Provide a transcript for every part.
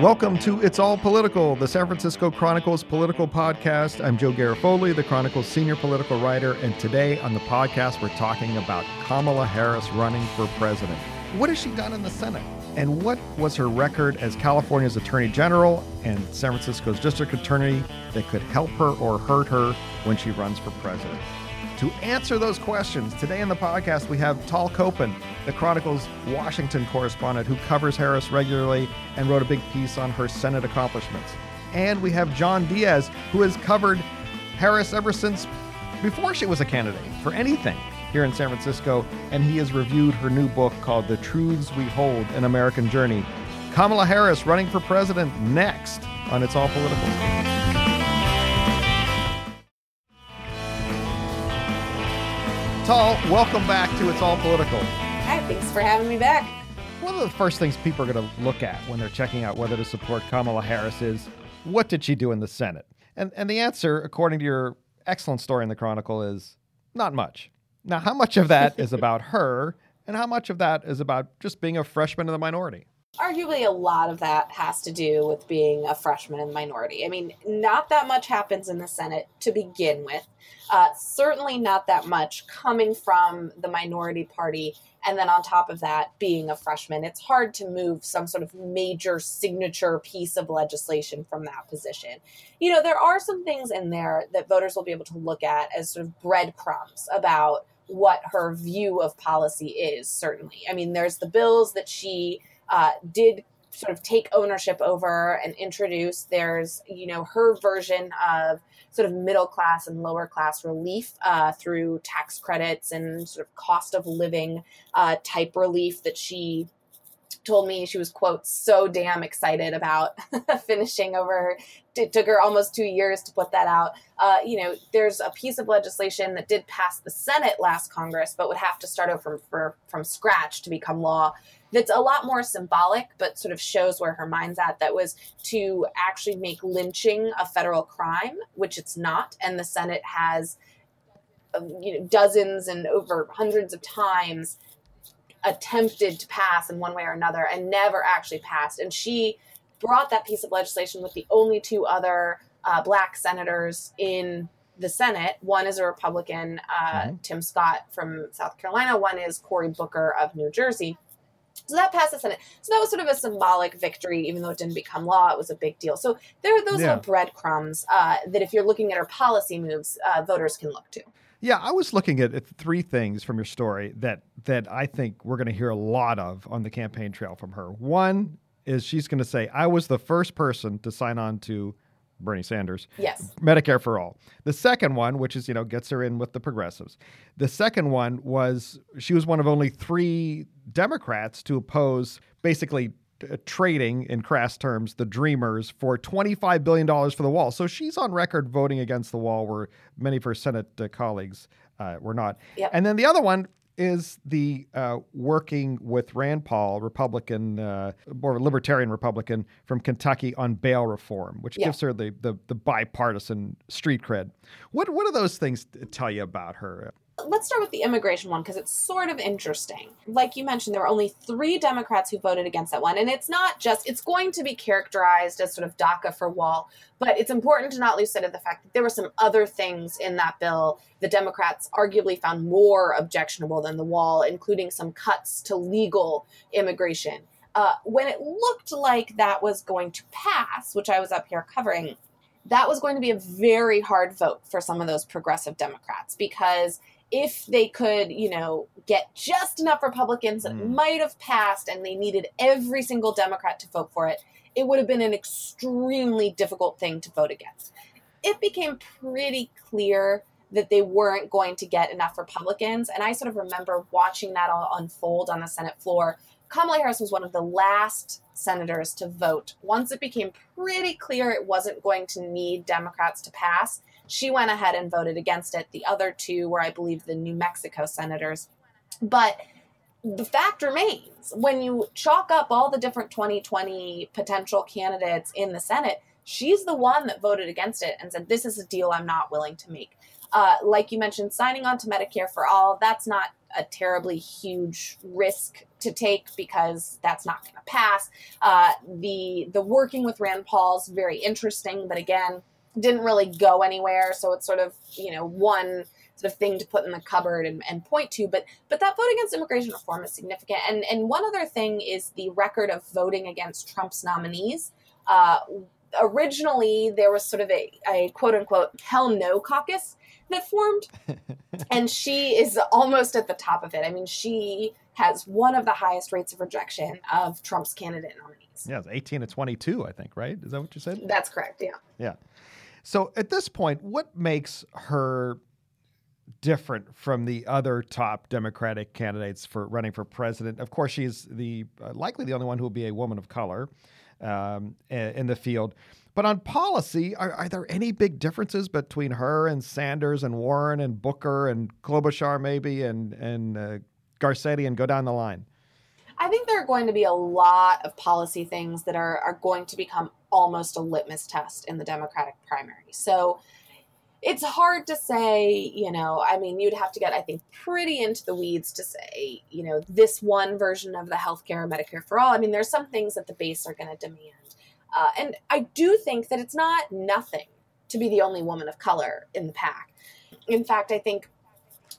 Welcome to It's All Political, the San Francisco Chronicles political podcast. I'm Joe Garofoli, the Chronicles senior political writer, and today on the podcast, we're talking about Kamala Harris running for president. What has she done in the Senate? And what was her record as California's Attorney General and San Francisco's District Attorney that could help her or hurt her when she runs for president? To answer those questions, today in the podcast, we have Tal Kopan, the Chronicle's Washington correspondent who covers Harris regularly and wrote a big piece on her Senate accomplishments. And we have John Diaz, who has covered Harris ever since before she was a candidate for anything here in San Francisco, and he has reviewed her new book called The Truths We Hold An American Journey. Kamala Harris running for president next on It's All Political. Welcome back to It's All Political. Hi, thanks for having me back. One of the first things people are going to look at when they're checking out whether to support Kamala Harris is what did she do in the Senate? And, and the answer, according to your excellent story in the Chronicle, is not much. Now, how much of that is about her, and how much of that is about just being a freshman in the minority? Arguably, a lot of that has to do with being a freshman the minority. I mean, not that much happens in the Senate to begin with. Uh, certainly not that much coming from the minority party. And then on top of that, being a freshman, it's hard to move some sort of major signature piece of legislation from that position. You know, there are some things in there that voters will be able to look at as sort of breadcrumbs about what her view of policy is, certainly. I mean, there's the bills that she uh, did sort of take ownership over and introduce. There's, you know, her version of sort of middle class and lower class relief uh, through tax credits and sort of cost of living uh, type relief that she told me she was quote so damn excited about finishing over it took her almost two years to put that out uh, you know there's a piece of legislation that did pass the senate last congress but would have to start over from, from scratch to become law that's a lot more symbolic, but sort of shows where her mind's at. That was to actually make lynching a federal crime, which it's not. And the Senate has, um, you know, dozens and over hundreds of times attempted to pass in one way or another and never actually passed. And she brought that piece of legislation with the only two other uh, black senators in the Senate. One is a Republican, uh, mm-hmm. Tim Scott from South Carolina. One is Cory Booker of New Jersey. So that passed the Senate. So that was sort of a symbolic victory, even though it didn't become law. It was a big deal. So there are those yeah. little breadcrumbs uh, that, if you're looking at our policy moves, uh, voters can look to. Yeah, I was looking at three things from your story that that I think we're going to hear a lot of on the campaign trail from her. One is she's going to say, "I was the first person to sign on to Bernie Sanders. Yes. Medicare for all. The second one, which is, you know, gets her in with the progressives. The second one was she was one of only three Democrats to oppose basically uh, trading in crass terms the dreamers for $25 billion for the wall. So she's on record voting against the wall where many of her Senate uh, colleagues uh, were not. Yep. And then the other one is the uh, working with Rand Paul, Republican, uh, or libertarian Republican from Kentucky on bail reform, which yeah. gives her the, the, the bipartisan street cred. What what do those things tell you about her? Let's start with the immigration one because it's sort of interesting. Like you mentioned, there were only three Democrats who voted against that one. And it's not just, it's going to be characterized as sort of DACA for wall, but it's important to not lose sight of the fact that there were some other things in that bill the Democrats arguably found more objectionable than the wall, including some cuts to legal immigration. Uh, when it looked like that was going to pass, which I was up here covering, that was going to be a very hard vote for some of those progressive Democrats because if they could, you know, get just enough Republicans that mm. might have passed and they needed every single Democrat to vote for it, it would have been an extremely difficult thing to vote against. It became pretty clear that they weren't going to get enough Republicans. And I sort of remember watching that all unfold on the Senate floor. Kamala Harris was one of the last senators to vote. Once it became pretty clear it wasn't going to need Democrats to pass, she went ahead and voted against it. The other two were, I believe, the New Mexico senators. But the fact remains when you chalk up all the different 2020 potential candidates in the Senate, she's the one that voted against it and said, This is a deal I'm not willing to make. Uh, like you mentioned, signing on to Medicare for all, that's not a terribly huge risk to take because that's not going to pass. Uh, the the working with Rand Paul's very interesting, but again, didn't really go anywhere. So it's sort of you know one sort of thing to put in the cupboard and, and point to. But but that vote against immigration reform is significant. And and one other thing is the record of voting against Trump's nominees. Uh, originally, there was sort of a, a quote unquote hell no caucus that formed, and she is almost at the top of it. I mean, she has one of the highest rates of rejection of Trump's candidate nominees. Yeah, it's 18 to 22, I think, right? Is that what you said? That's correct, yeah. Yeah. So at this point, what makes her different from the other top Democratic candidates for running for president? Of course, she's the uh, likely the only one who will be a woman of color um, in the field. But on policy, are, are, there any big differences between her and Sanders and Warren and Booker and Klobuchar maybe and and uh, Garcetti and go down the line? I think there are going to be a lot of policy things that are, are going to become almost a litmus test in the Democratic primary. So it's hard to say, you know, I mean, you'd have to get, I think, pretty into the weeds to say, you know, this one version of the healthcare or Medicare for all. I mean, there's some things that the base are going to demand. Uh, and I do think that it's not nothing to be the only woman of color in the pack. In fact, I think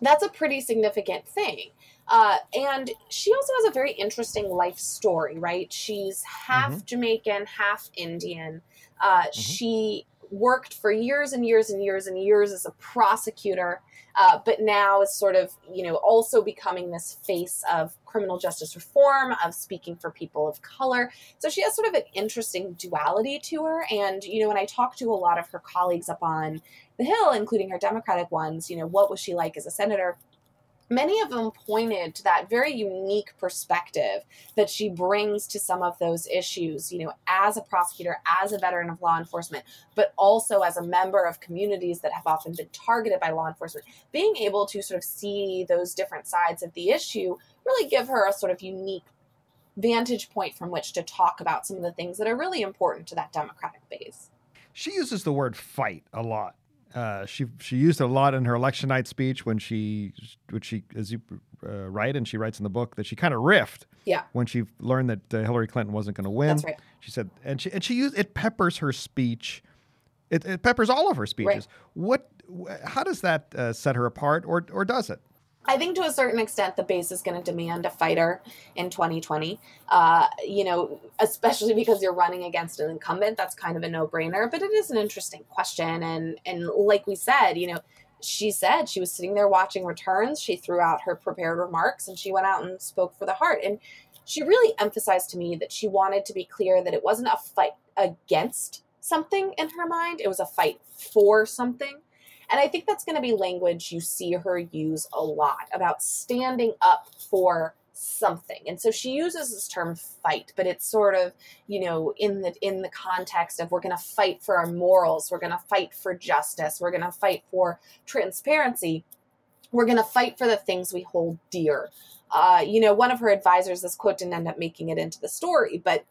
that's a pretty significant thing. Uh, and she also has a very interesting life story, right? She's half mm-hmm. Jamaican, half Indian. Uh, mm-hmm. She worked for years and years and years and years as a prosecutor, uh, but now is sort of, you know, also becoming this face of criminal justice reform, of speaking for people of color. So she has sort of an interesting duality to her. And, you know, when I talk to a lot of her colleagues up on the Hill, including her Democratic ones, you know, what was she like as a senator? many of them pointed to that very unique perspective that she brings to some of those issues, you know, as a prosecutor, as a veteran of law enforcement, but also as a member of communities that have often been targeted by law enforcement. Being able to sort of see those different sides of the issue really give her a sort of unique vantage point from which to talk about some of the things that are really important to that Democratic base. She uses the word fight a lot uh, she she used a lot in her election night speech when she which she as you uh, write and she writes in the book that she kind of riffed yeah when she learned that uh, Hillary Clinton wasn't going to win. That's right. She said and she and she used it peppers her speech. It, it peppers all of her speeches. Right. What how does that uh, set her apart or or does it? I think to a certain extent, the base is going to demand a fighter in 2020. Uh, you know, especially because you're running against an incumbent. That's kind of a no-brainer. But it is an interesting question, and and like we said, you know, she said she was sitting there watching returns. She threw out her prepared remarks, and she went out and spoke for the heart. And she really emphasized to me that she wanted to be clear that it wasn't a fight against something in her mind; it was a fight for something and I think that's going to be language you see her use a lot about standing up for something. And so she uses this term fight, but it's sort of, you know, in the in the context of we're going to fight for our morals, we're going to fight for justice, we're going to fight for transparency. We're going to fight for the things we hold dear. Uh, you know, one of her advisors, this quote didn't end up making it into the story, but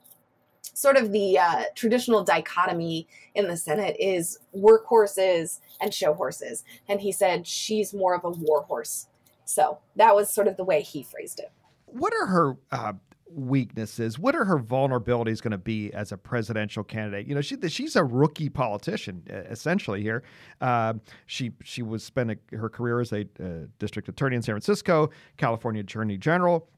sort of the uh, traditional dichotomy in the Senate is workhorses and show horses. And he said she's more of a war horse. So that was sort of the way he phrased it. What are her uh, weaknesses? What are her vulnerabilities going to be as a presidential candidate? You know, she she's a rookie politician essentially here. Uh, she she was spent her career as a uh, district attorney in San Francisco, California Attorney General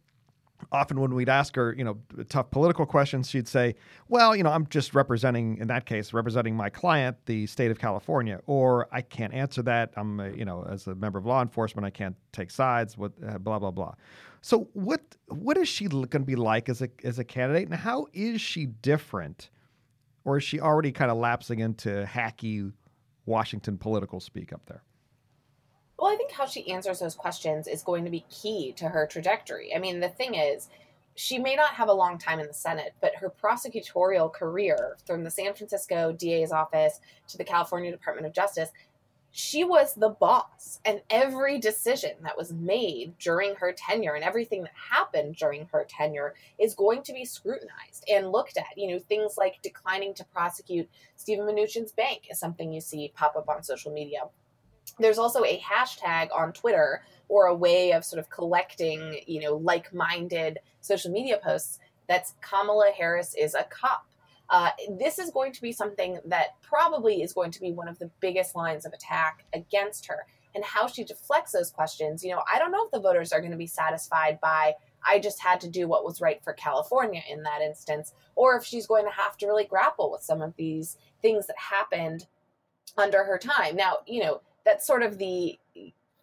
often when we'd ask her, you know, tough political questions, she'd say, "Well, you know, I'm just representing, in that case, representing my client, the state of California, or I can't answer that. I'm, a, you know, as a member of law enforcement, I can't take sides. With uh, blah blah blah." So, what what is she going to be like as a as a candidate, and how is she different, or is she already kind of lapsing into hacky Washington political speak up there? Well, I think how she answers those questions is going to be key to her trajectory. I mean, the thing is, she may not have a long time in the Senate, but her prosecutorial career from the San Francisco DA's office to the California Department of Justice, she was the boss. And every decision that was made during her tenure and everything that happened during her tenure is going to be scrutinized and looked at. You know, things like declining to prosecute Stephen Mnuchin's bank is something you see pop up on social media there's also a hashtag on Twitter or a way of sort of collecting, you know, like-minded social media posts that's Kamala Harris is a cop. Uh, this is going to be something that probably is going to be one of the biggest lines of attack against her. And how she deflects those questions, you know, I don't know if the voters are going to be satisfied by, I just had to do what was right for California in that instance, or if she's going to have to really grapple with some of these things that happened under her time. Now, you know, that's sort of the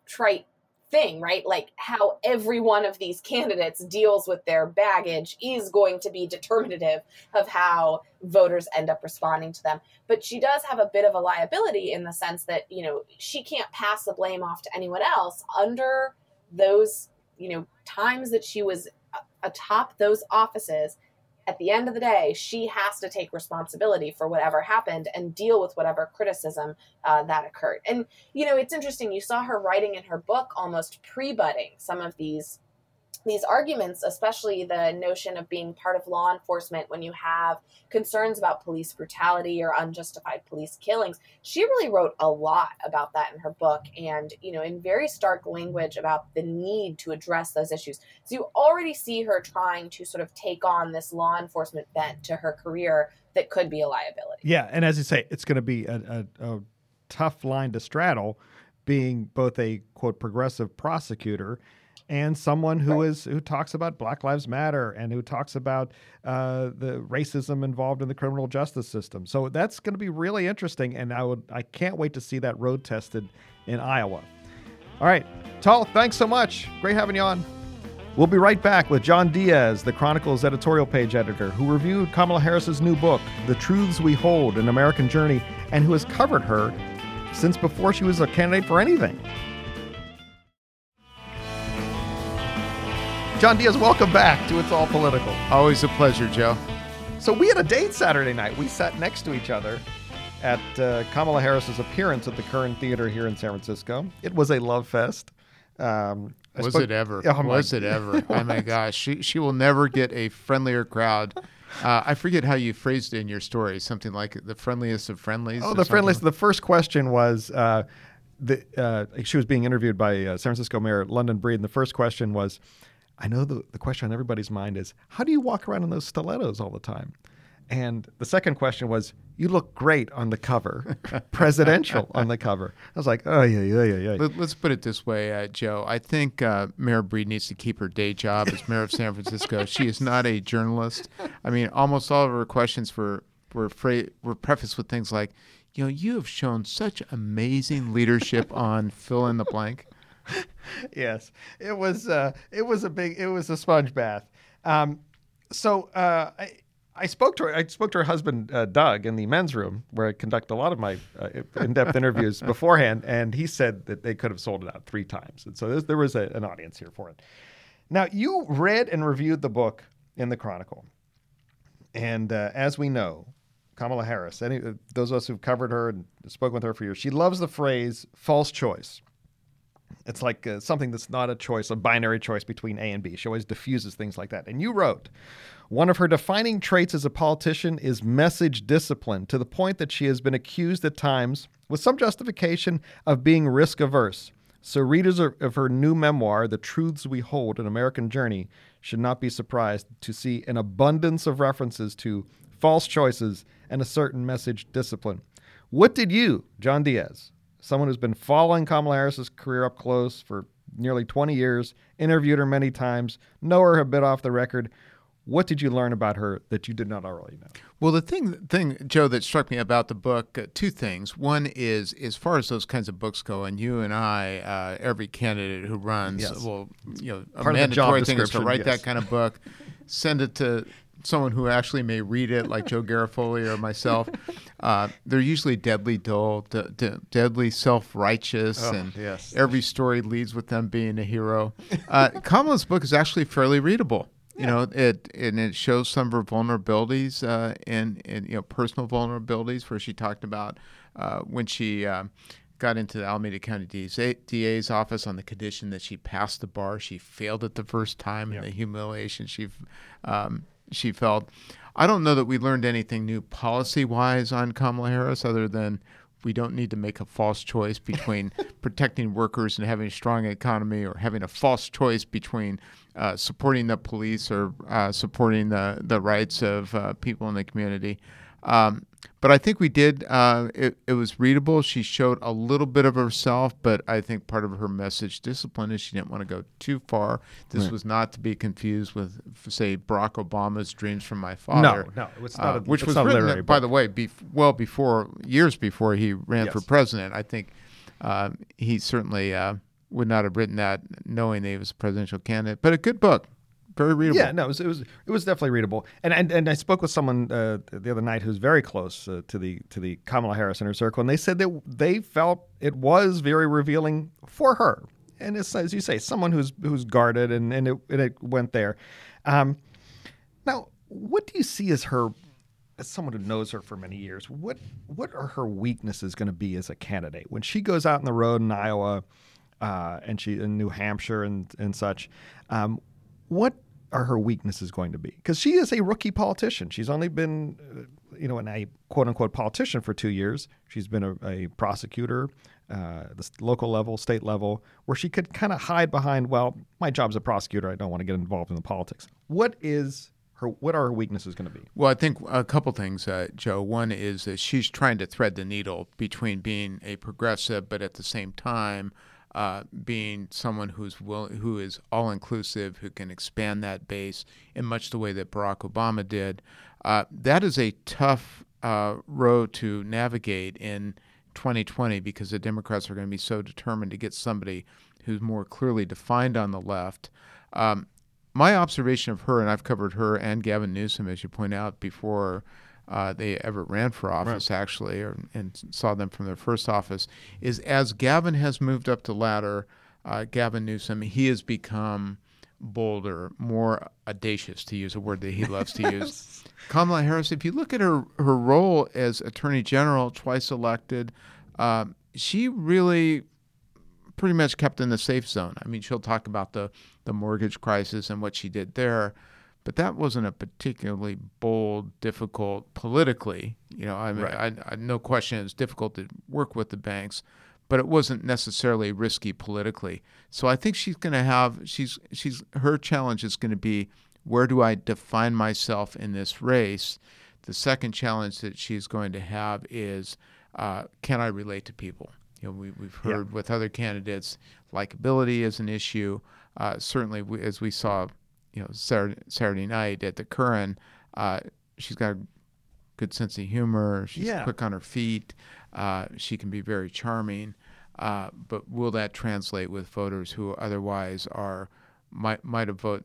trite thing, right? Like how every one of these candidates deals with their baggage is going to be determinative of how voters end up responding to them. But she does have a bit of a liability in the sense that, you know, she can't pass the blame off to anyone else under those, you know, times that she was atop those offices at the end of the day, she has to take responsibility for whatever happened and deal with whatever criticism uh, that occurred. And, you know, it's interesting. You saw her writing in her book almost pre budding some of these these arguments, especially the notion of being part of law enforcement when you have concerns about police brutality or unjustified police killings. She really wrote a lot about that in her book and, you know, in very stark language about the need to address those issues. So you already see her trying to sort of take on this law enforcement bent to her career that could be a liability. Yeah. And as you say, it's going to be a, a, a tough line to straddle being both a quote progressive prosecutor and someone who right. is who talks about Black Lives Matter and who talks about uh, the racism involved in the criminal justice system. So that's going to be really interesting, and I would I can't wait to see that road tested in Iowa. All right, Tal, thanks so much. Great having you on. We'll be right back with John Diaz, the Chronicle's editorial page editor, who reviewed Kamala Harris's new book, The Truths We Hold An American Journey, and who has covered her since before she was a candidate for anything. John Diaz, welcome back to It's All Political. Always a pleasure, Joe. So we had a date Saturday night. We sat next to each other at uh, Kamala Harris's appearance at the Curran Theater here in San Francisco. It was a love fest. Um, was spoke- it ever? Oh was it ever? oh my gosh, she she will never get a friendlier crowd. Uh, I forget how you phrased it in your story. Something like the friendliest of friendlies. Oh, the friendliest. The first question was. Uh, the, uh, she was being interviewed by uh, San Francisco Mayor London Breed, and the first question was, I know the, the question on everybody's mind is how do you walk around in those stilettos all the time? And the second question was, you look great on the cover, presidential on the cover. I was like, oh, yeah, yeah, yeah, yeah. Let's put it this way, uh, Joe. I think uh, Mayor Breed needs to keep her day job as mayor of San Francisco. she is not a journalist. I mean, almost all of her questions were, were, fra- were prefaced with things like, you know, you have shown such amazing leadership on fill in the blank. yes, it was. Uh, it was a big. It was a sponge bath. Um, so uh, I. I spoke to her. I spoke to her husband, uh, Doug, in the men's room where I conduct a lot of my uh, in-depth interviews beforehand, and he said that they could have sold it out three times, and so there was a, an audience here for it. Now, you read and reviewed the book in the Chronicle, and uh, as we know, Kamala Harris, any those of us who've covered her and spoken with her for years, she loves the phrase "false choice." It's like uh, something that's not a choice, a binary choice between A and B. She always diffuses things like that. And you wrote, one of her defining traits as a politician is message discipline, to the point that she has been accused at times, with some justification, of being risk averse. So, readers of her new memoir, The Truths We Hold An American Journey, should not be surprised to see an abundance of references to false choices and a certain message discipline. What did you, John Diaz, someone who's been following Kamala Harris's career up close for nearly 20 years, interviewed her many times, know her a bit off the record. What did you learn about her that you did not already know? Well, the thing, thing, Joe, that struck me about the book, uh, two things. One is, as far as those kinds of books go, and you and I, uh, every candidate who runs, yes. well, you know, a Part mandatory thing is to write yes. that kind of book, send it to someone who actually may read it, like Joe Garofoli or myself, uh, they're usually deadly dull, d- d- deadly self-righteous, oh, and yes. every story leads with them being a hero. Uh, Kamala's book is actually fairly readable. You know, it and it shows some of her vulnerabilities uh, and, and you know personal vulnerabilities, where she talked about uh, when she. Um, got into the Alameda County DA's, DA's, office on the condition that she passed the bar. She failed it the first time, and the humiliation she um, she felt. I don't know that we learned anything new policy wise on Kamala Harris other than we don't need to make a false choice between protecting workers and having a strong economy, or having a false choice between uh, supporting the police or uh, supporting the the rights of uh, people in the community. Um, but I think we did. Uh, it, it was readable. She showed a little bit of herself, but I think part of her message discipline is she didn't want to go too far. This right. was not to be confused with, say, Barack Obama's "Dreams from My Father." No, no, it's not. Uh, a, which was written, by the way, be, well before years before he ran yes. for president. I think uh, he certainly uh, would not have written that knowing that he was a presidential candidate. But a good book very readable. Yeah, no, it was it was, it was definitely readable. And and, and I spoke with someone uh, the other night who's very close uh, to the to the Kamala Harris inner circle, and they said that they felt it was very revealing for her. And it's, as you say, someone who's who's guarded, and and it, and it went there. Um, now, what do you see as her? As someone who knows her for many years, what what are her weaknesses going to be as a candidate when she goes out in the road in Iowa, uh, and she in New Hampshire and and such? Um, what are her weaknesses going to be? Because she is a rookie politician. She's only been, uh, you know, an, a quote unquote politician for two years. She's been a, a prosecutor, uh, the local level, state level, where she could kind of hide behind, well, my job's a prosecutor. I don't want to get involved in the politics. What is her? What are her weaknesses going to be? Well, I think a couple things, uh, Joe. One is that she's trying to thread the needle between being a progressive, but at the same time uh, being someone who's will, who is all inclusive, who can expand that base in much the way that Barack Obama did. Uh, that is a tough uh, road to navigate in 2020 because the Democrats are going to be so determined to get somebody who's more clearly defined on the left. Um, my observation of her, and I've covered her and Gavin Newsom, as you point out before uh, they ever ran for office, right. actually, or, and saw them from their first office, is as Gavin has moved up the ladder, uh, Gavin Newsom, he has become bolder, more audacious, to use a word that he loves to use. Kamala Harris, if you look at her, her role as Attorney General, twice elected, uh, she really pretty much kept in the safe zone. I mean, she'll talk about the, the mortgage crisis and what she did there but that wasn't a particularly bold, difficult politically. You know, I mean, right. I, I, no question it's difficult to work with the banks, but it wasn't necessarily risky politically. So I think she's going to have she's she's her challenge is going to be where do I define myself in this race. The second challenge that she's going to have is uh, can I relate to people? You know, we, have heard yeah. with other candidates, likability is an issue. Uh, certainly, we, as we saw you know Saturday, Saturday night at the Curran, uh, she's got a good sense of humor. She's yeah. quick on her feet. Uh, she can be very charming. Uh, but will that translate with voters who otherwise are might might have vote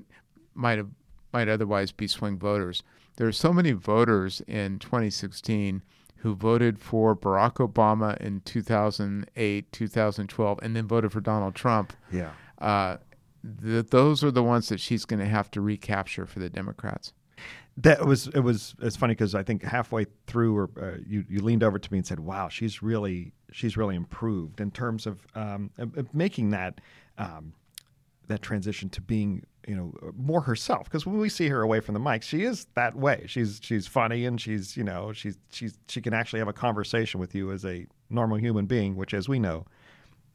might have might otherwise be swing voters? There are so many voters in 2016 who voted for Barack Obama in 2008, 2012, and then voted for Donald Trump. Yeah. Uh, the, those are the ones that she's going to have to recapture for the Democrats. That was it was it's funny because I think halfway through, or uh, you you leaned over to me and said, "Wow, she's really she's really improved in terms of, um, of making that um, that transition to being you know more herself." Because when we see her away from the mic, she is that way. She's she's funny and she's you know she's she's she can actually have a conversation with you as a normal human being, which as we know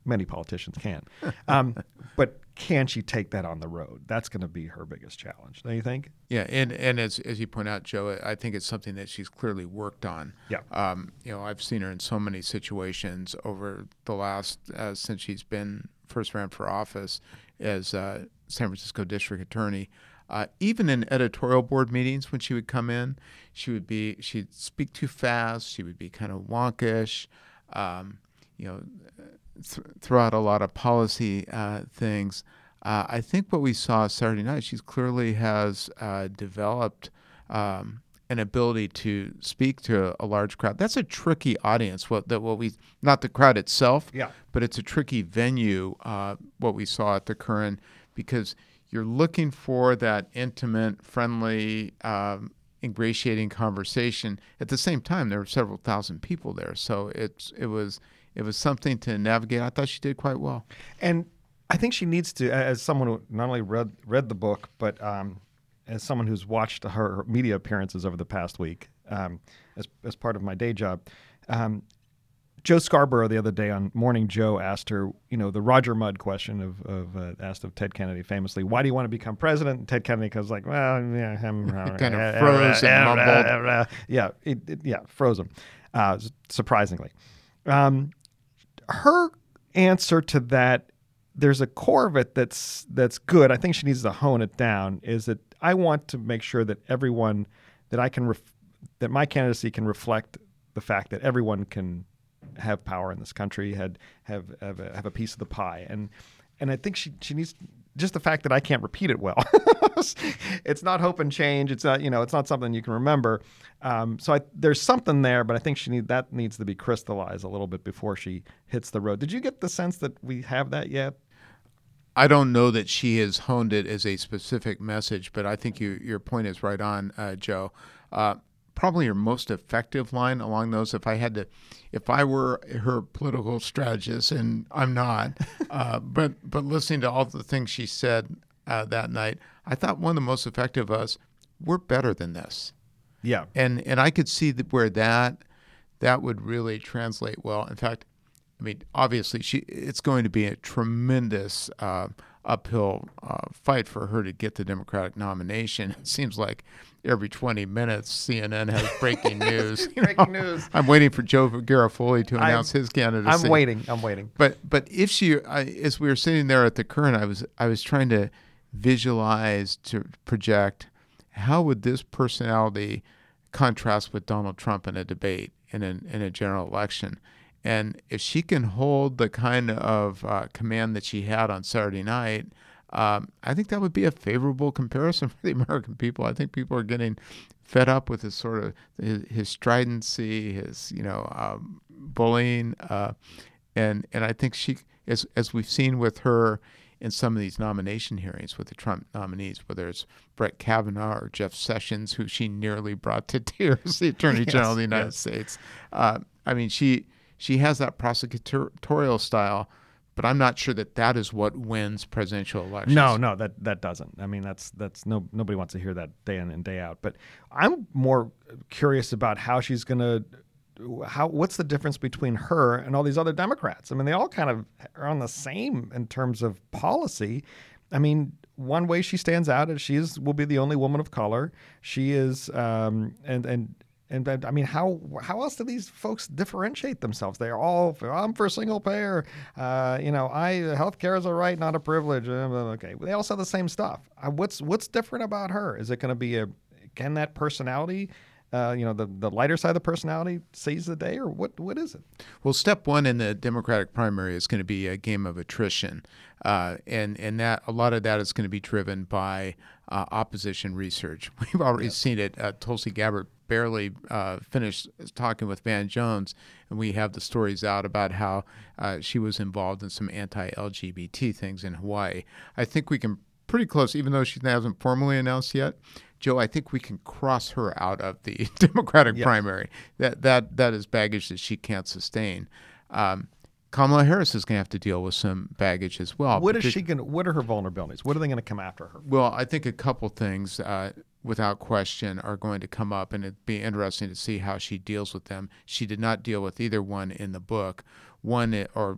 many politicians can. Um, but can she take that on the road? That's going to be her biggest challenge. Don't you think? Yeah, and and as as you point out, Joe, I think it's something that she's clearly worked on. Yeah. Um, you know, I've seen her in so many situations over the last uh, since she's been first ran for office as uh, San Francisco District Attorney. Uh, even in editorial board meetings, when she would come in, she would be she'd speak too fast. She would be kind of wonkish. Um, you know, th- throw out a lot of policy uh, things. Uh, I think what we saw Saturday night, she clearly has uh, developed um, an ability to speak to a, large crowd. That's a tricky audience. What that what we not the crowd itself, yeah. but it's a tricky venue. Uh, what we saw at the Curran because you're looking for that intimate, friendly, um, ingratiating conversation. At the same time, there were several thousand people there, so it's it was it was something to navigate. I thought she did quite well. And I think she needs to, as someone who not only read read the book, but um, as someone who's watched her, media appearances over the past week, um, as as part of my day job, um, Joe Scarborough the other day on Morning Joe asked her, you know, the Roger Mudd question of, of uh, asked of Ted Kennedy famously, why do you want to become president? And Ted Kennedy was like, well, yeah, I'm kind of froze and mumbled. Yeah, it, it, yeah, frozen, uh, surprisingly. Um, her answer to that, there's a core of it that's that's good. I think she needs to hone it down. Is that I want to make sure that everyone that I can ref- that my candidacy can reflect the fact that everyone can have power in this country, had have have a, have a piece of the pie, and and I think she she needs just the fact that I can't repeat it well. it's not hope and change. It's not you know it's not something you can remember. Um, so I, there's something there, but I think she need that needs to be crystallized a little bit before she hits the road. Did you get the sense that we have that yet? I don't know that she has honed it as a specific message, but I think you, your point is right on, uh, Joe. Uh, probably her most effective line along those. If I had to, if I were her political strategist, and I'm not, uh, but but listening to all the things she said uh, that night, I thought one of the most effective was, "We're better than this." Yeah, and and I could see that where that that would really translate well. In fact, I mean, obviously, she it's going to be a tremendous. Uh, uphill uh, fight for her to get the Democratic nomination. It seems like every 20 minutes CNN has breaking news. breaking know? news. I'm waiting for Joe Garofoli to announce I'm, his candidacy. I'm waiting. I'm waiting. But but if she, I, as we were sitting there at the Curran, I was I was trying to visualize to project how would this personality contrast with Donald Trump in a debate in a, in a general election. And if she can hold the kind of uh, command that she had on Saturday night, um, I think that would be a favorable comparison for the American people. I think people are getting fed up with his sort of his, his stridency, his you know um, bullying, uh, and and I think she, as as we've seen with her in some of these nomination hearings with the Trump nominees, whether it's Brett Kavanaugh or Jeff Sessions, who she nearly brought to tears, the Attorney yes, General of the United yes. States. Uh, I mean, she she has that prosecutorial style, but I'm not sure that that is what wins presidential elections. No, no, that that doesn't. I mean, that's that's no nobody wants to hear that day in and day out. But I'm more curious about how she's going to how what's the difference between her and all these other Democrats? I mean, they all kind of are on the same in terms of policy. I mean, one way she stands out is she is will be the only woman of color. She is, um, and and and I mean, how how else do these folks differentiate themselves? They are all I'm for single payer. Uh, you know, I healthcare is a right, not a privilege. Uh, okay, they all say the same stuff. Uh, what's what's different about her? Is it going to be a can that personality? Uh, you know, the, the lighter side of the personality seize the day, or what? What is it? Well, step one in the Democratic primary is going to be a game of attrition, uh, and and that a lot of that is going to be driven by uh, opposition research. We've already yes. seen it. Tulsi Gabbard barely uh, finished talking with Van Jones, and we have the stories out about how uh, she was involved in some anti-LGBT things in Hawaii. I think we can pretty close, even though she hasn't formally announced yet. Joe, I think we can cross her out of the Democratic yes. primary. That that that is baggage that she can't sustain. Um, Kamala Harris is going to have to deal with some baggage as well. What is she going? What are her vulnerabilities? What are they going to come after her? Well, I think a couple things. Uh, without question, are going to come up, and it'd be interesting to see how she deals with them. She did not deal with either one in the book. One, or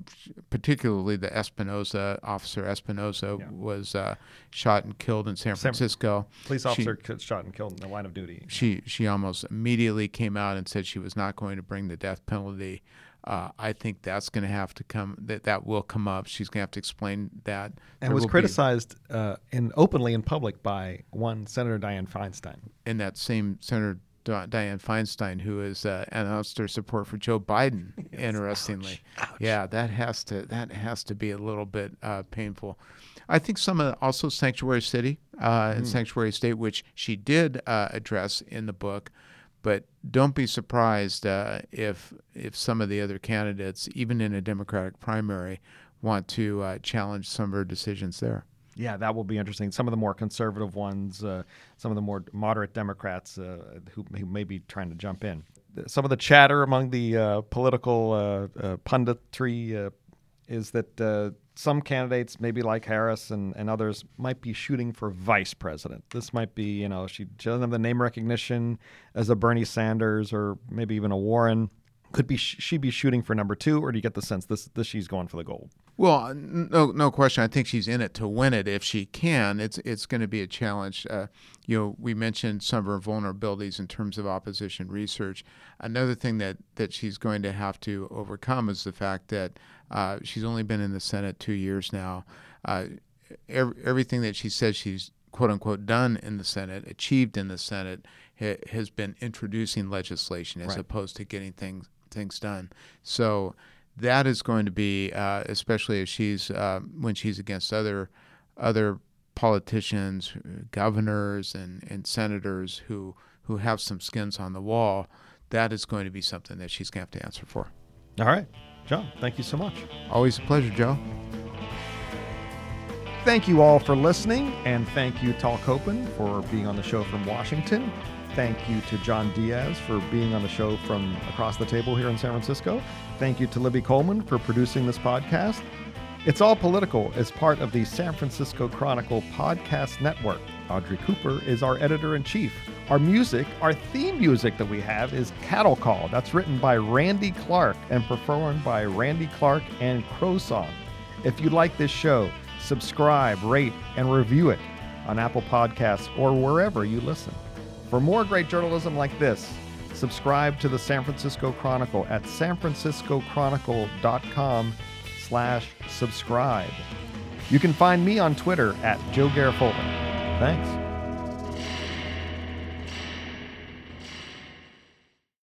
particularly the Espinoza officer, Espinoza yeah. was uh, shot and killed in San Francisco. Police officer she, shot and killed in the line of duty. She she almost immediately came out and said she was not going to bring the death penalty. Uh, I think that's going to have to come. That that will come up. She's going to have to explain that. And there was criticized uh, in openly in public by one Senator Dianne Feinstein. And that same Senator Dianne Feinstein, who has uh, announced her support for Joe Biden. yes, interestingly, ouch, ouch. yeah, that has to that has to be a little bit uh, painful. I think some of also Sanctuary City uh, and mm. Sanctuary State, which she did uh, address in the book. But don't be surprised uh, if if some of the other candidates, even in a Democratic primary, want to uh, challenge some of her decisions there. Yeah, that will be interesting. Some of the more conservative ones, uh, some of the more moderate Democrats uh, who, who may be trying to jump in. Some of the chatter among the uh, political uh, punditry is that some candidates, maybe like Harris and, and others, might be shooting for vice president. This might be, you know, she doesn't have the name recognition as a Bernie Sanders or maybe even a Warren, could be she be shooting for number two, or do you get the sense this this she's going for the gold? Well, no, no question. I think she's in it to win it if she can. It's it's going to be a challenge. Uh, you know, we mentioned some of her vulnerabilities in terms of opposition research. Another thing that that she's going to have to overcome is the fact that uh, she's only been in the Senate two years now. Uh, every, everything that she says she's quote unquote done in the Senate, achieved in the Senate, ha- has been introducing legislation as right. opposed to getting things things done. So that is going to be, uh, especially if she's uh, when she's against other other politicians, governors, and, and senators who who have some skins on the wall. That is going to be something that she's going to have to answer for. All right, John. Thank you so much. Always a pleasure, Joe. Thank you all for listening, and thank you, Tal Kopan, for being on the show from Washington. Thank you to John Diaz for being on the show from across the table here in San Francisco. Thank you to Libby Coleman for producing this podcast. It's All Political is part of the San Francisco Chronicle podcast network. Audrey Cooper is our editor in chief. Our music, our theme music that we have is Cattle Call. That's written by Randy Clark and performed by Randy Clark and Crow Song. If you like this show, subscribe, rate, and review it on Apple Podcasts or wherever you listen. For more great journalism like this, subscribe to the San Francisco Chronicle at sanfranciscochronicle.com slash subscribe. You can find me on Twitter at Joe Garofoli. Thanks.